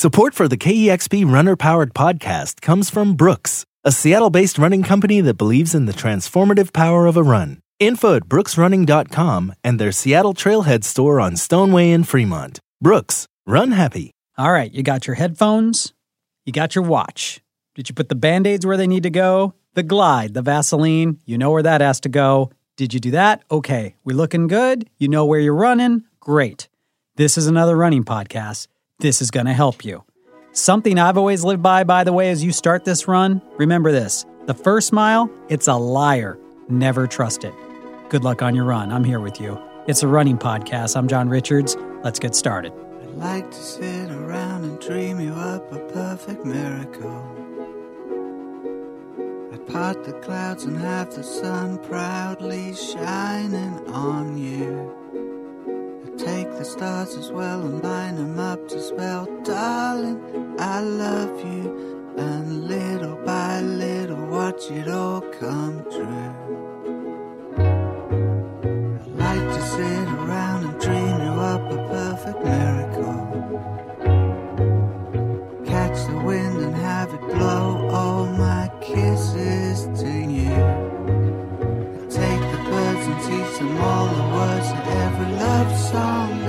Support for the KEXP Runner Powered podcast comes from Brooks, a Seattle based running company that believes in the transformative power of a run. Info at brooksrunning.com and their Seattle Trailhead store on Stoneway in Fremont. Brooks, run happy. All right, you got your headphones, you got your watch. Did you put the band aids where they need to go? The glide, the Vaseline, you know where that has to go. Did you do that? Okay, we looking good? You know where you're running? Great. This is another running podcast this is going to help you. Something I've always lived by, by the way, as you start this run, remember this the first mile, it's a liar. Never trust it. Good luck on your run. I'm here with you. It's a running podcast. I'm John Richards. Let's get started. I'd like to sit around and dream you up a perfect miracle. I'd part the clouds and have the sun proudly shining on you take the stars as well and line them up to spell, darling, I love you. And little by little, watch it all come true. I like to sit around and dream you up a perfect miracle. Catch the wind and have it blow all my kisses to you take the birds and teach them all the words love song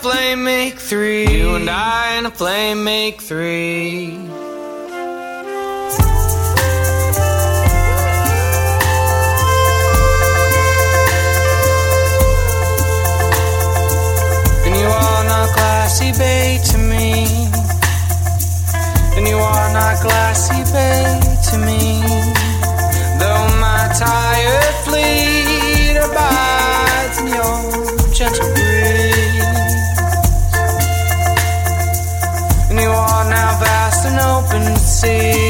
flame make three. You and I in a flame make three. And you are not classy, babe, to me. And you are not classy, babe, to me. Though my tire flees. see.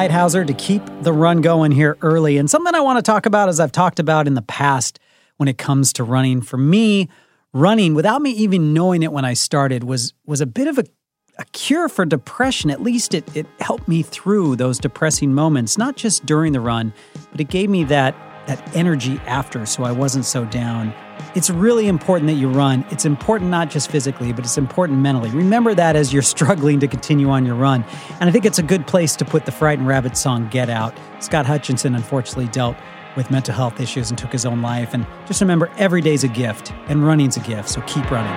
Leithauser to keep the run going here early. And something I want to talk about, as I've talked about in the past when it comes to running, for me, running without me even knowing it when I started was was a bit of a, a cure for depression. At least it it helped me through those depressing moments, not just during the run, but it gave me that that energy after so I wasn't so down. It's really important that you run. It's important not just physically, but it's important mentally. Remember that as you're struggling to continue on your run. And I think it's a good place to put the Frightened Rabbit song Get Out. Scott Hutchison unfortunately dealt with mental health issues and took his own life. And just remember, every day's a gift, and running's a gift, so keep running.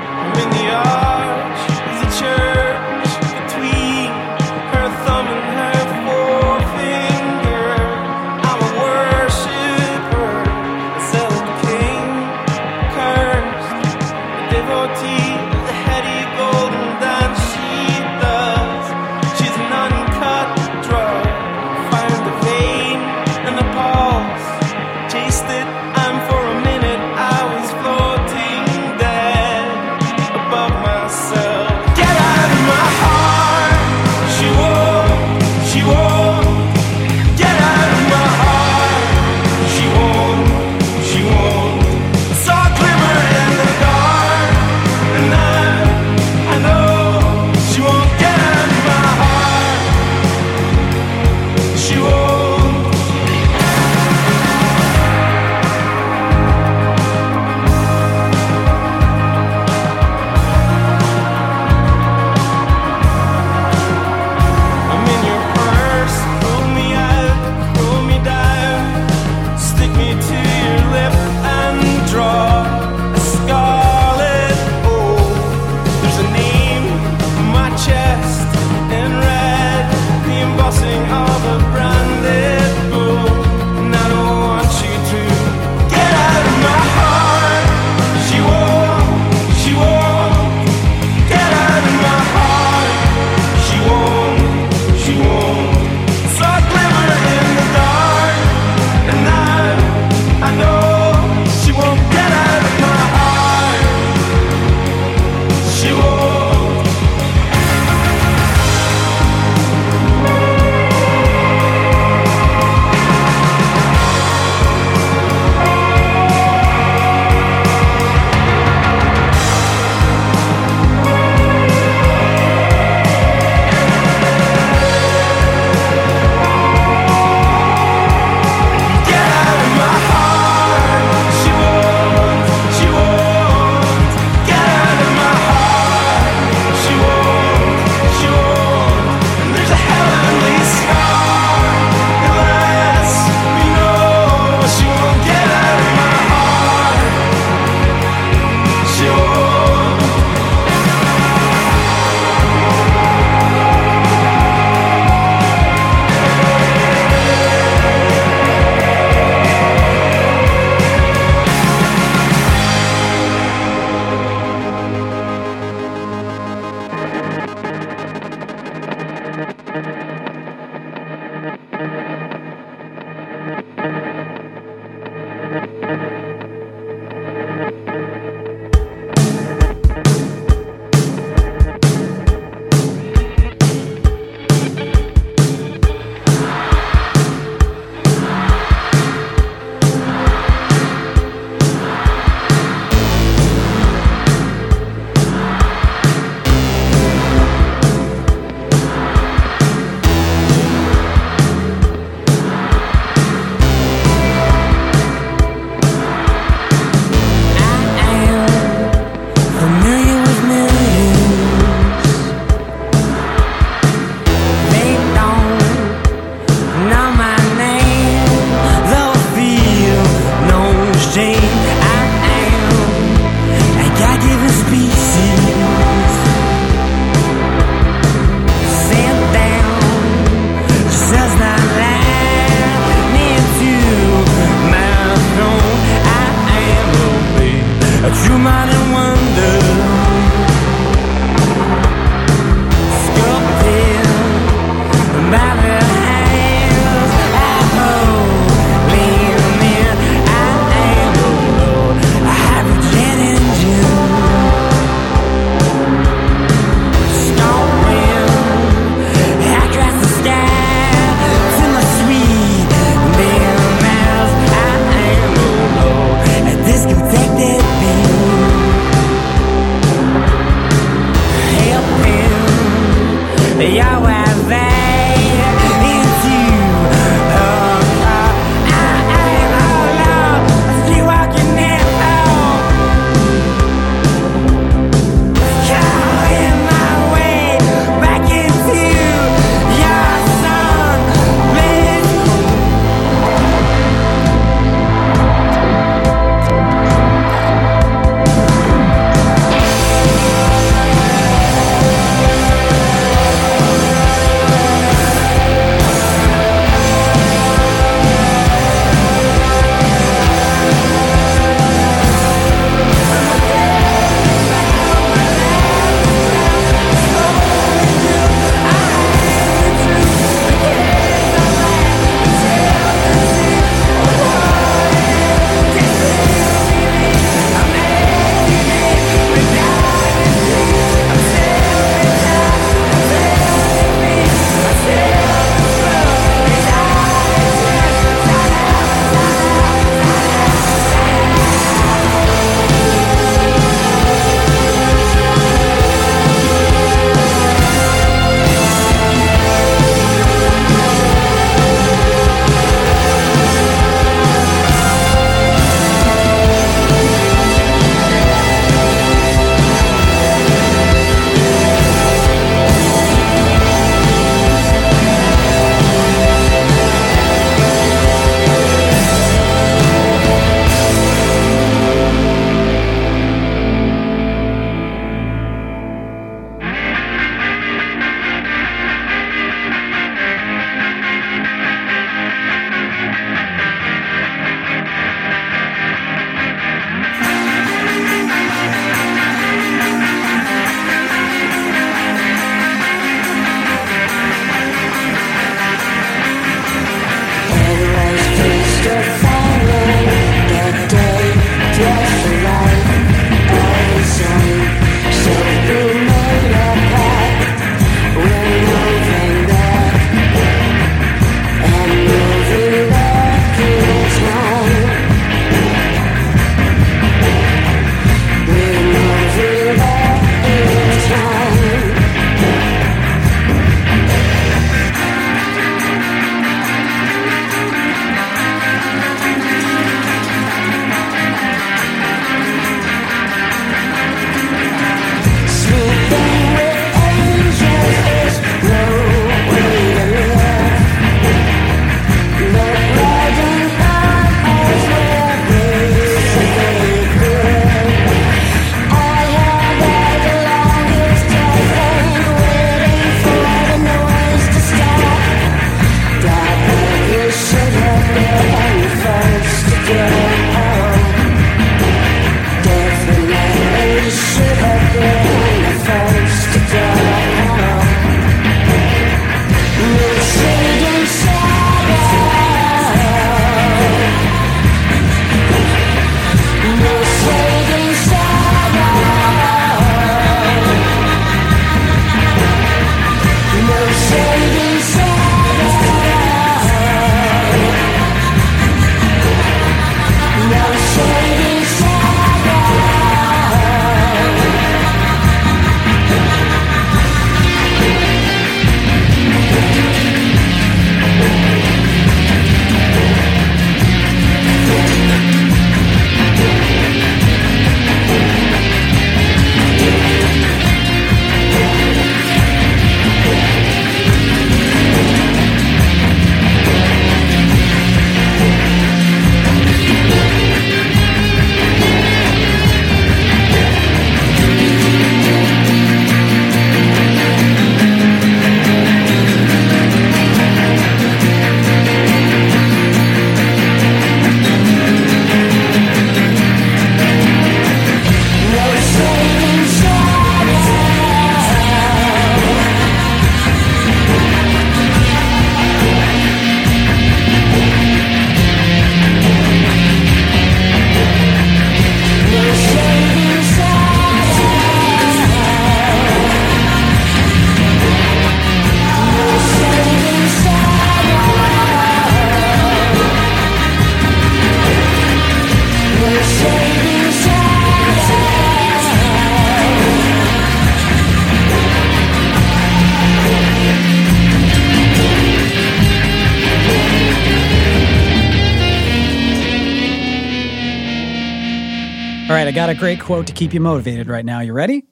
A great quote to keep you motivated right now. You ready?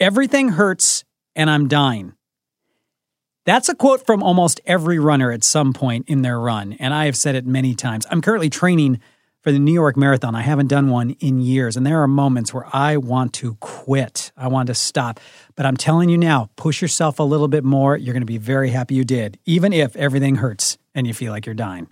Everything hurts and I'm dying. That's a quote from almost every runner at some point in their run, and I have said it many times. I'm currently training for the New York Marathon. I haven't done one in years, and there are moments where I want to quit. I want to stop. But I'm telling you now, push yourself a little bit more. You're going to be very happy you did, even if everything hurts and you feel like you're dying.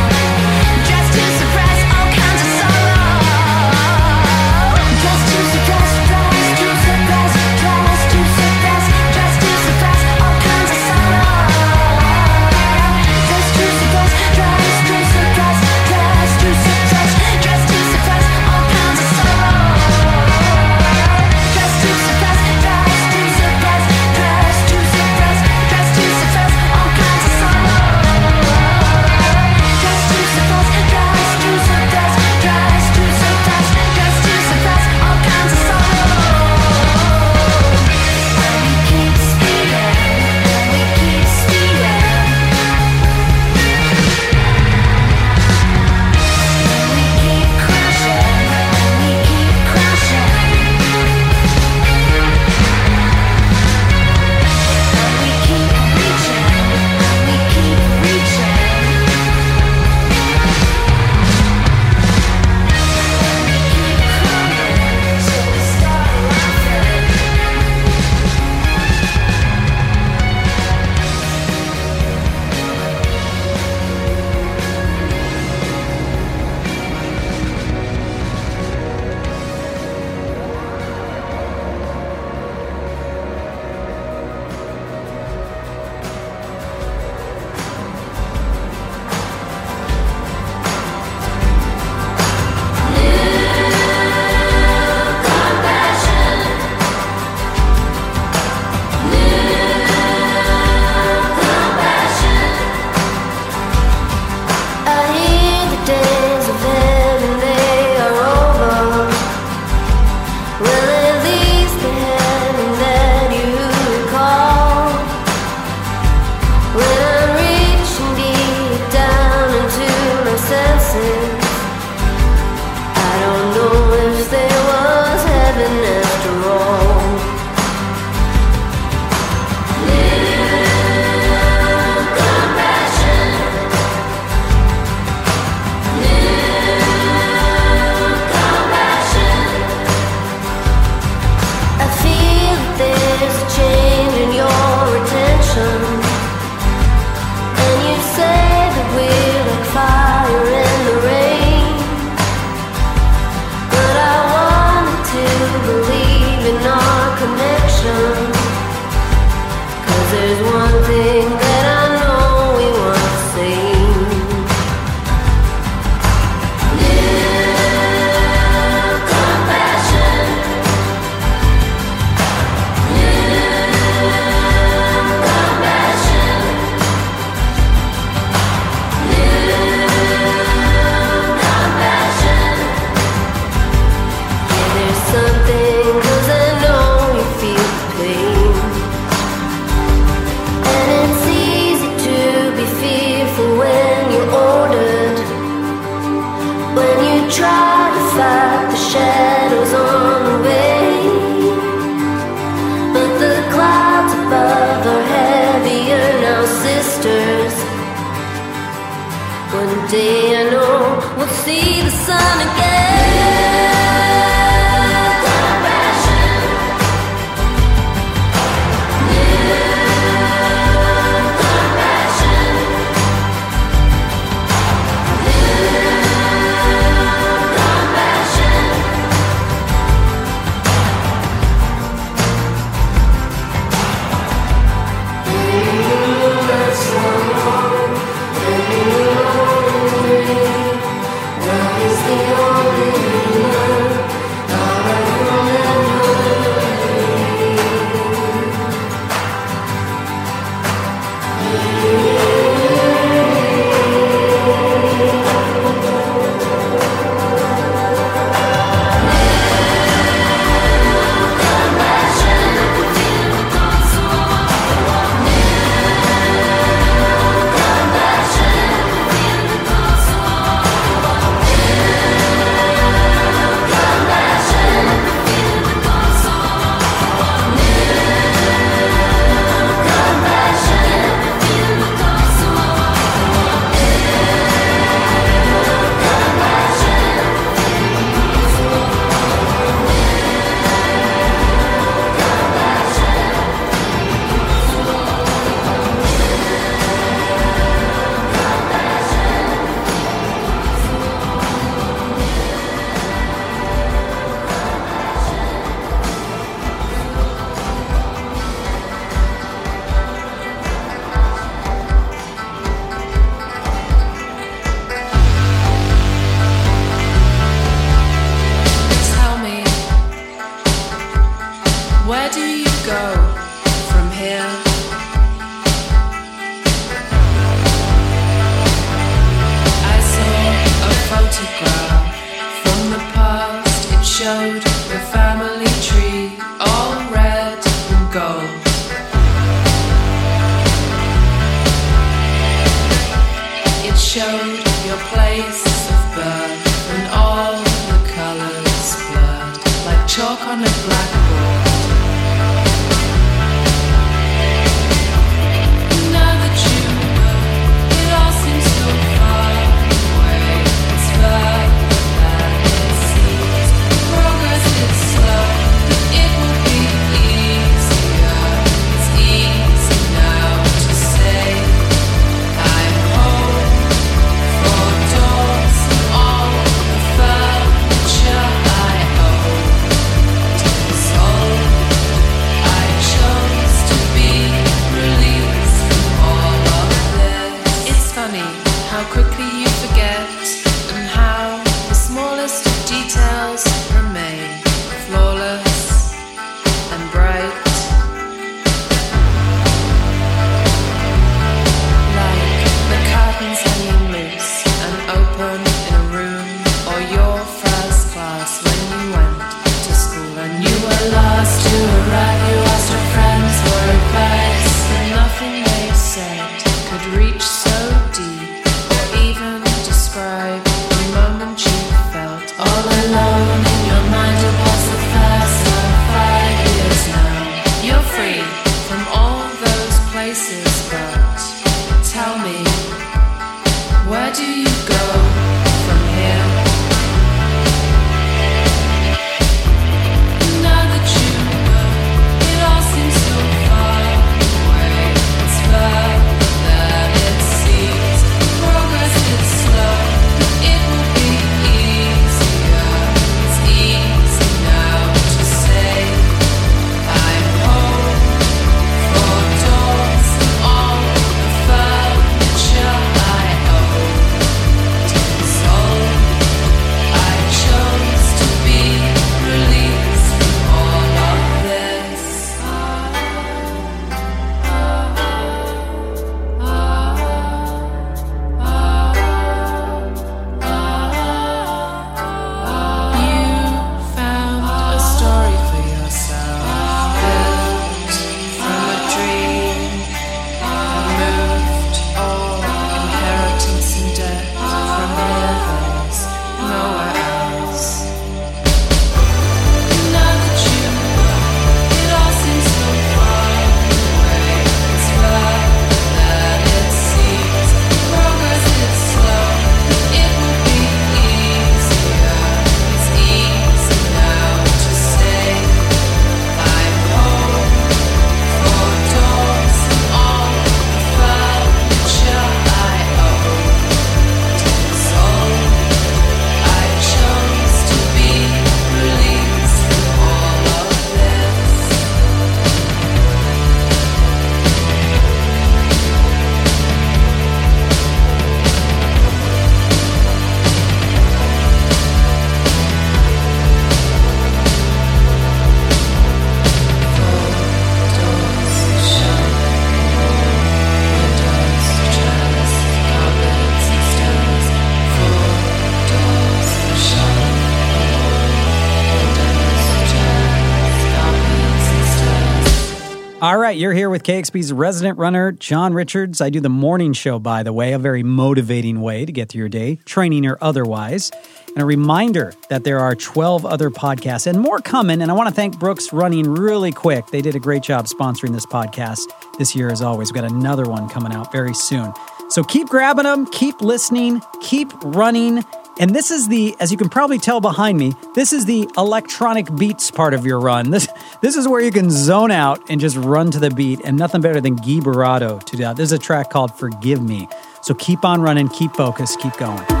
KEXP's resident runner, John Richards. I do the morning show, by the way, a very motivating way to get through your day, training or otherwise. And a reminder that there are 12 other podcasts and more coming. And I want to thank Brooks Running really quick. They did a great job sponsoring this podcast this year, as always. We've got another one coming out very soon. So keep grabbing them, keep listening, keep running. And this is the, as you can probably tell behind me, this is the electronic beats part of your run. This this is where you can zone out and just run to the beat, and nothing better than Gui Boratto to do that. This is a track called Forgive Me. So keep on running, keep focused, keep going.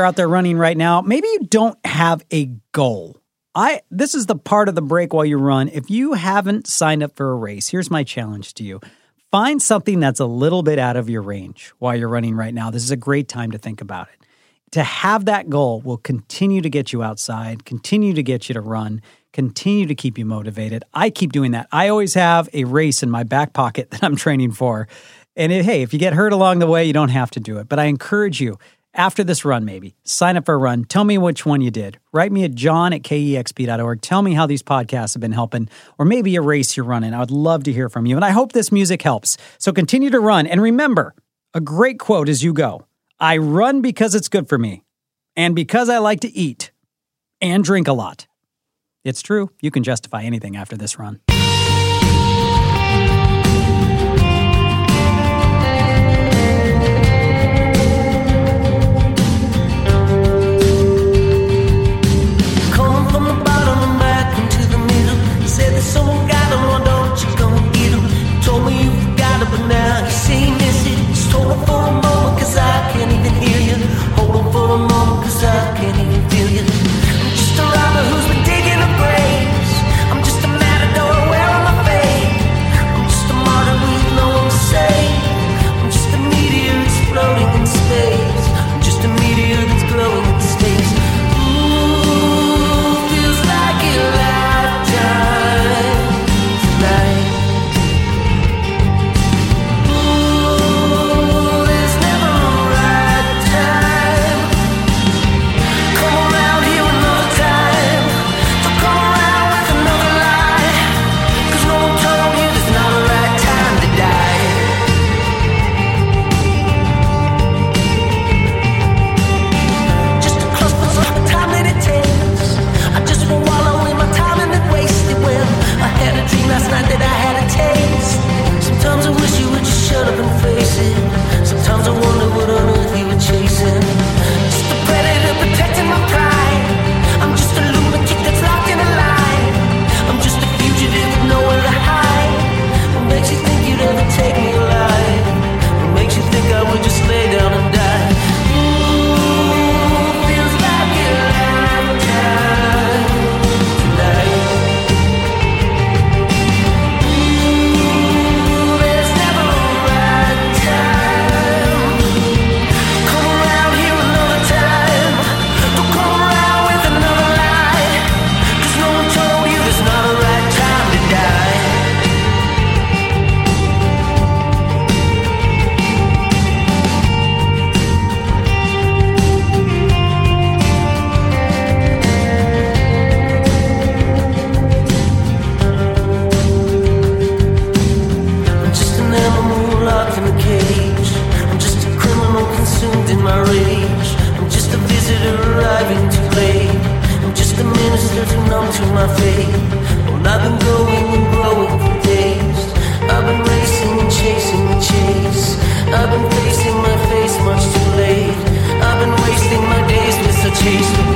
You're out there running right now. Maybe you don't have a goal. I this is the part of the break while you run. If you haven't signed up for a race, here's my challenge to you. Find something that's a little bit out of your range while you're running right now. This is a great time to think about it. To have that goal will continue to get you outside, continue to get you to run, continue to keep you motivated. I keep doing that. I always have a race in my back pocket that I'm training for. And it, hey, if you get hurt along the way, you don't have to do it. But I encourage you after this run, maybe sign up for a run. Tell me which one you did. Write me at john at kexp.org. Tell me how these podcasts have been helping, or maybe a race you're running. I would love to hear from you. And I hope this music helps. So continue to run. And remember a great quote as you go I run because it's good for me, and because I like to eat and drink a lot. It's true. You can justify anything after this run. Days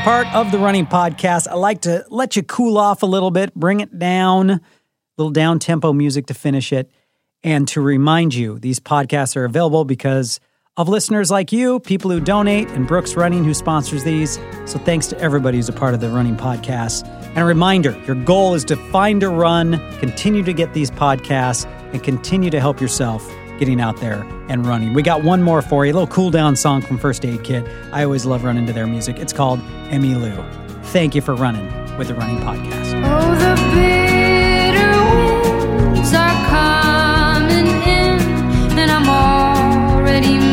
part of the running podcast. I like to let you cool off a little bit, bring it down, little down tempo music to finish it. And to remind you, these podcasts are available because of listeners like you, people who donate, and Brooks Running, who sponsors these. So thanks to everybody who's a part of the running podcast. And a reminder your goal is to find a run, continue to get these podcasts, and continue to help yourself getting out there and running. We got one more for you, a little cool down song from First Aid Kit. I always love running to their music. It's called Emmylou. Thank you for running with the Running Podcast. Oh, the bitter winds are coming in, and I'm already.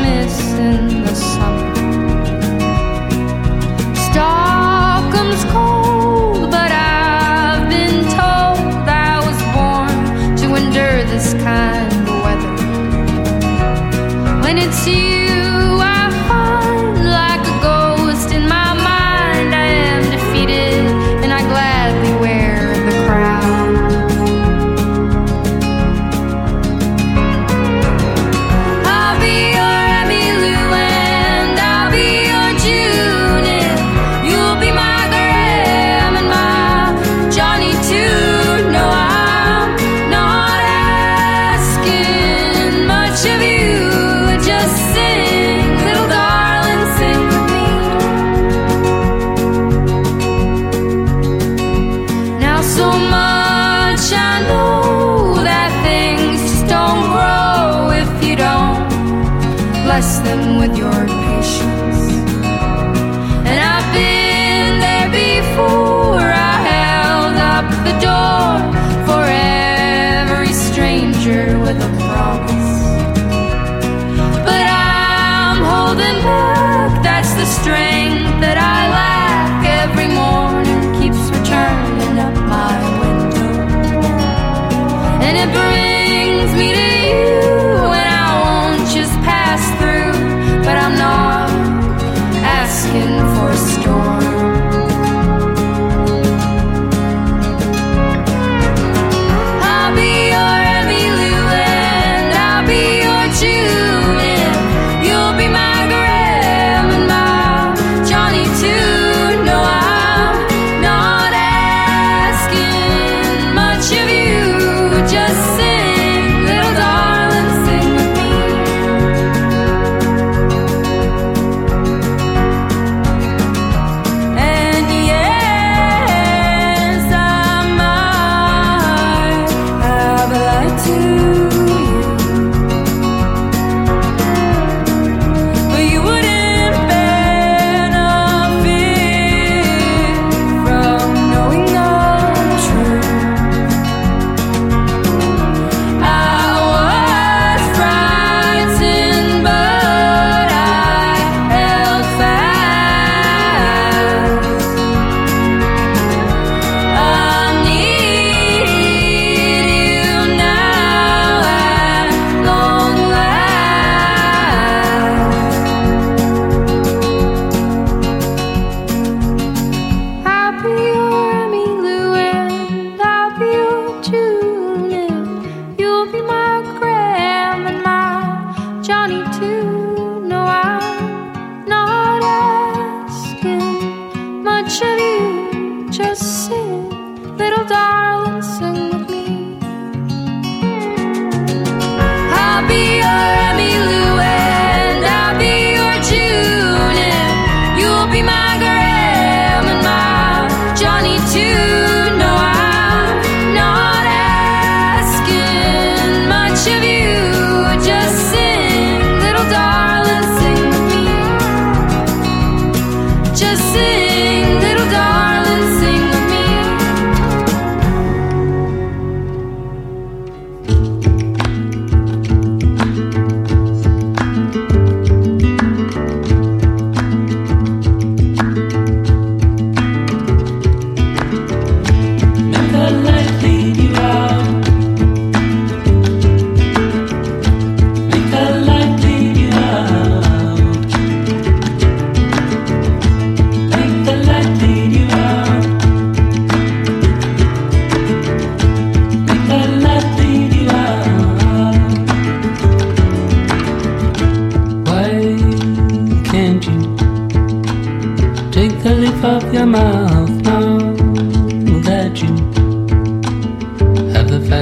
you.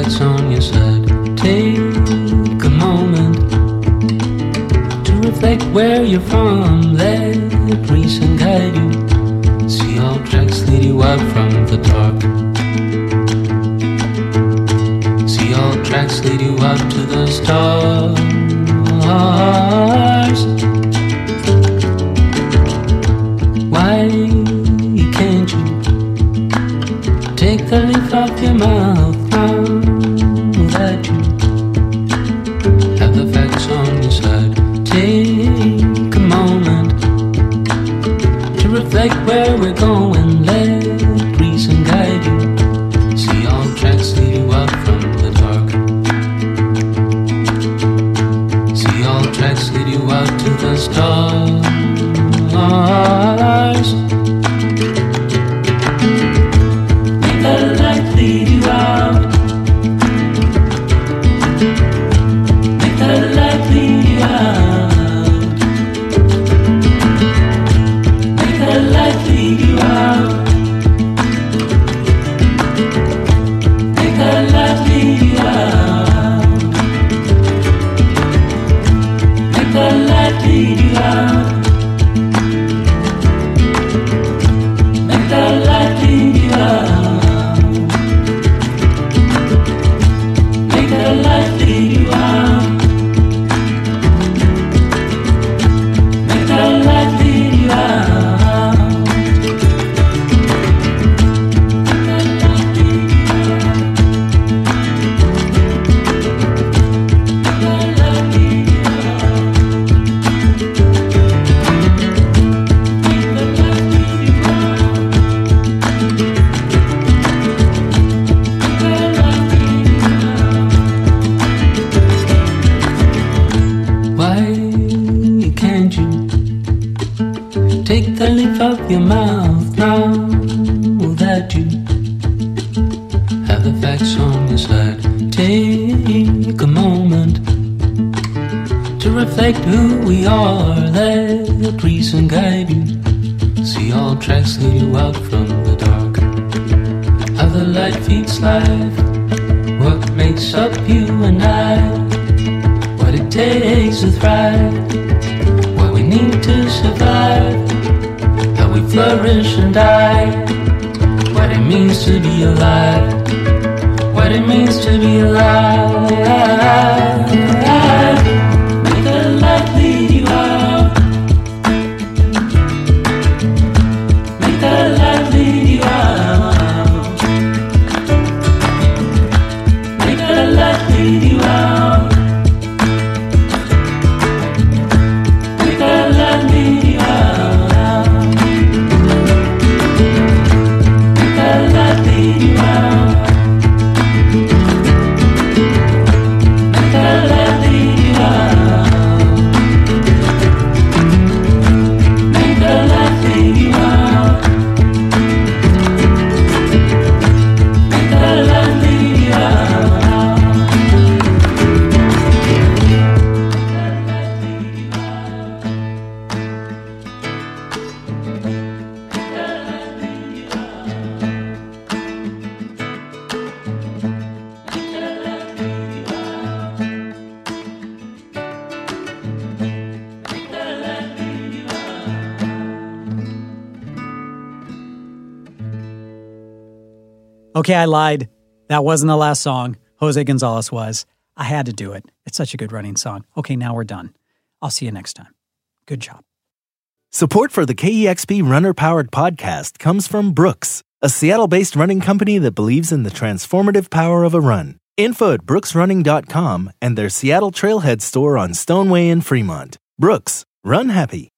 that's on your side. Take a moment to reflect where you're from. Let reason guide you. See all tracks lead you out from the dark. See all tracks lead you up to the stars. Why can't you take the leaf off your mouth? Reflect who we are. Let the reason guide you. See all tracks lead you out from the dark. How the light feeds life. What makes up you and I? what it takes to thrive, what we need to survive, how we flourish and die, what it means to be alive, what it means to be alive. Okay, I lied. That wasn't the last song. Jose Gonzalez was. I had to do it. It's such a good running song. Okay, now we're done. I'll see you next time. Good job. Support for the KEXP Runner Powered podcast comes from Brooks, a Seattle based running company that believes in the transformative power of a run. Info at brooksrunning.com and their Seattle Trailhead store on Stone Way in Fremont. Brooks, run happy.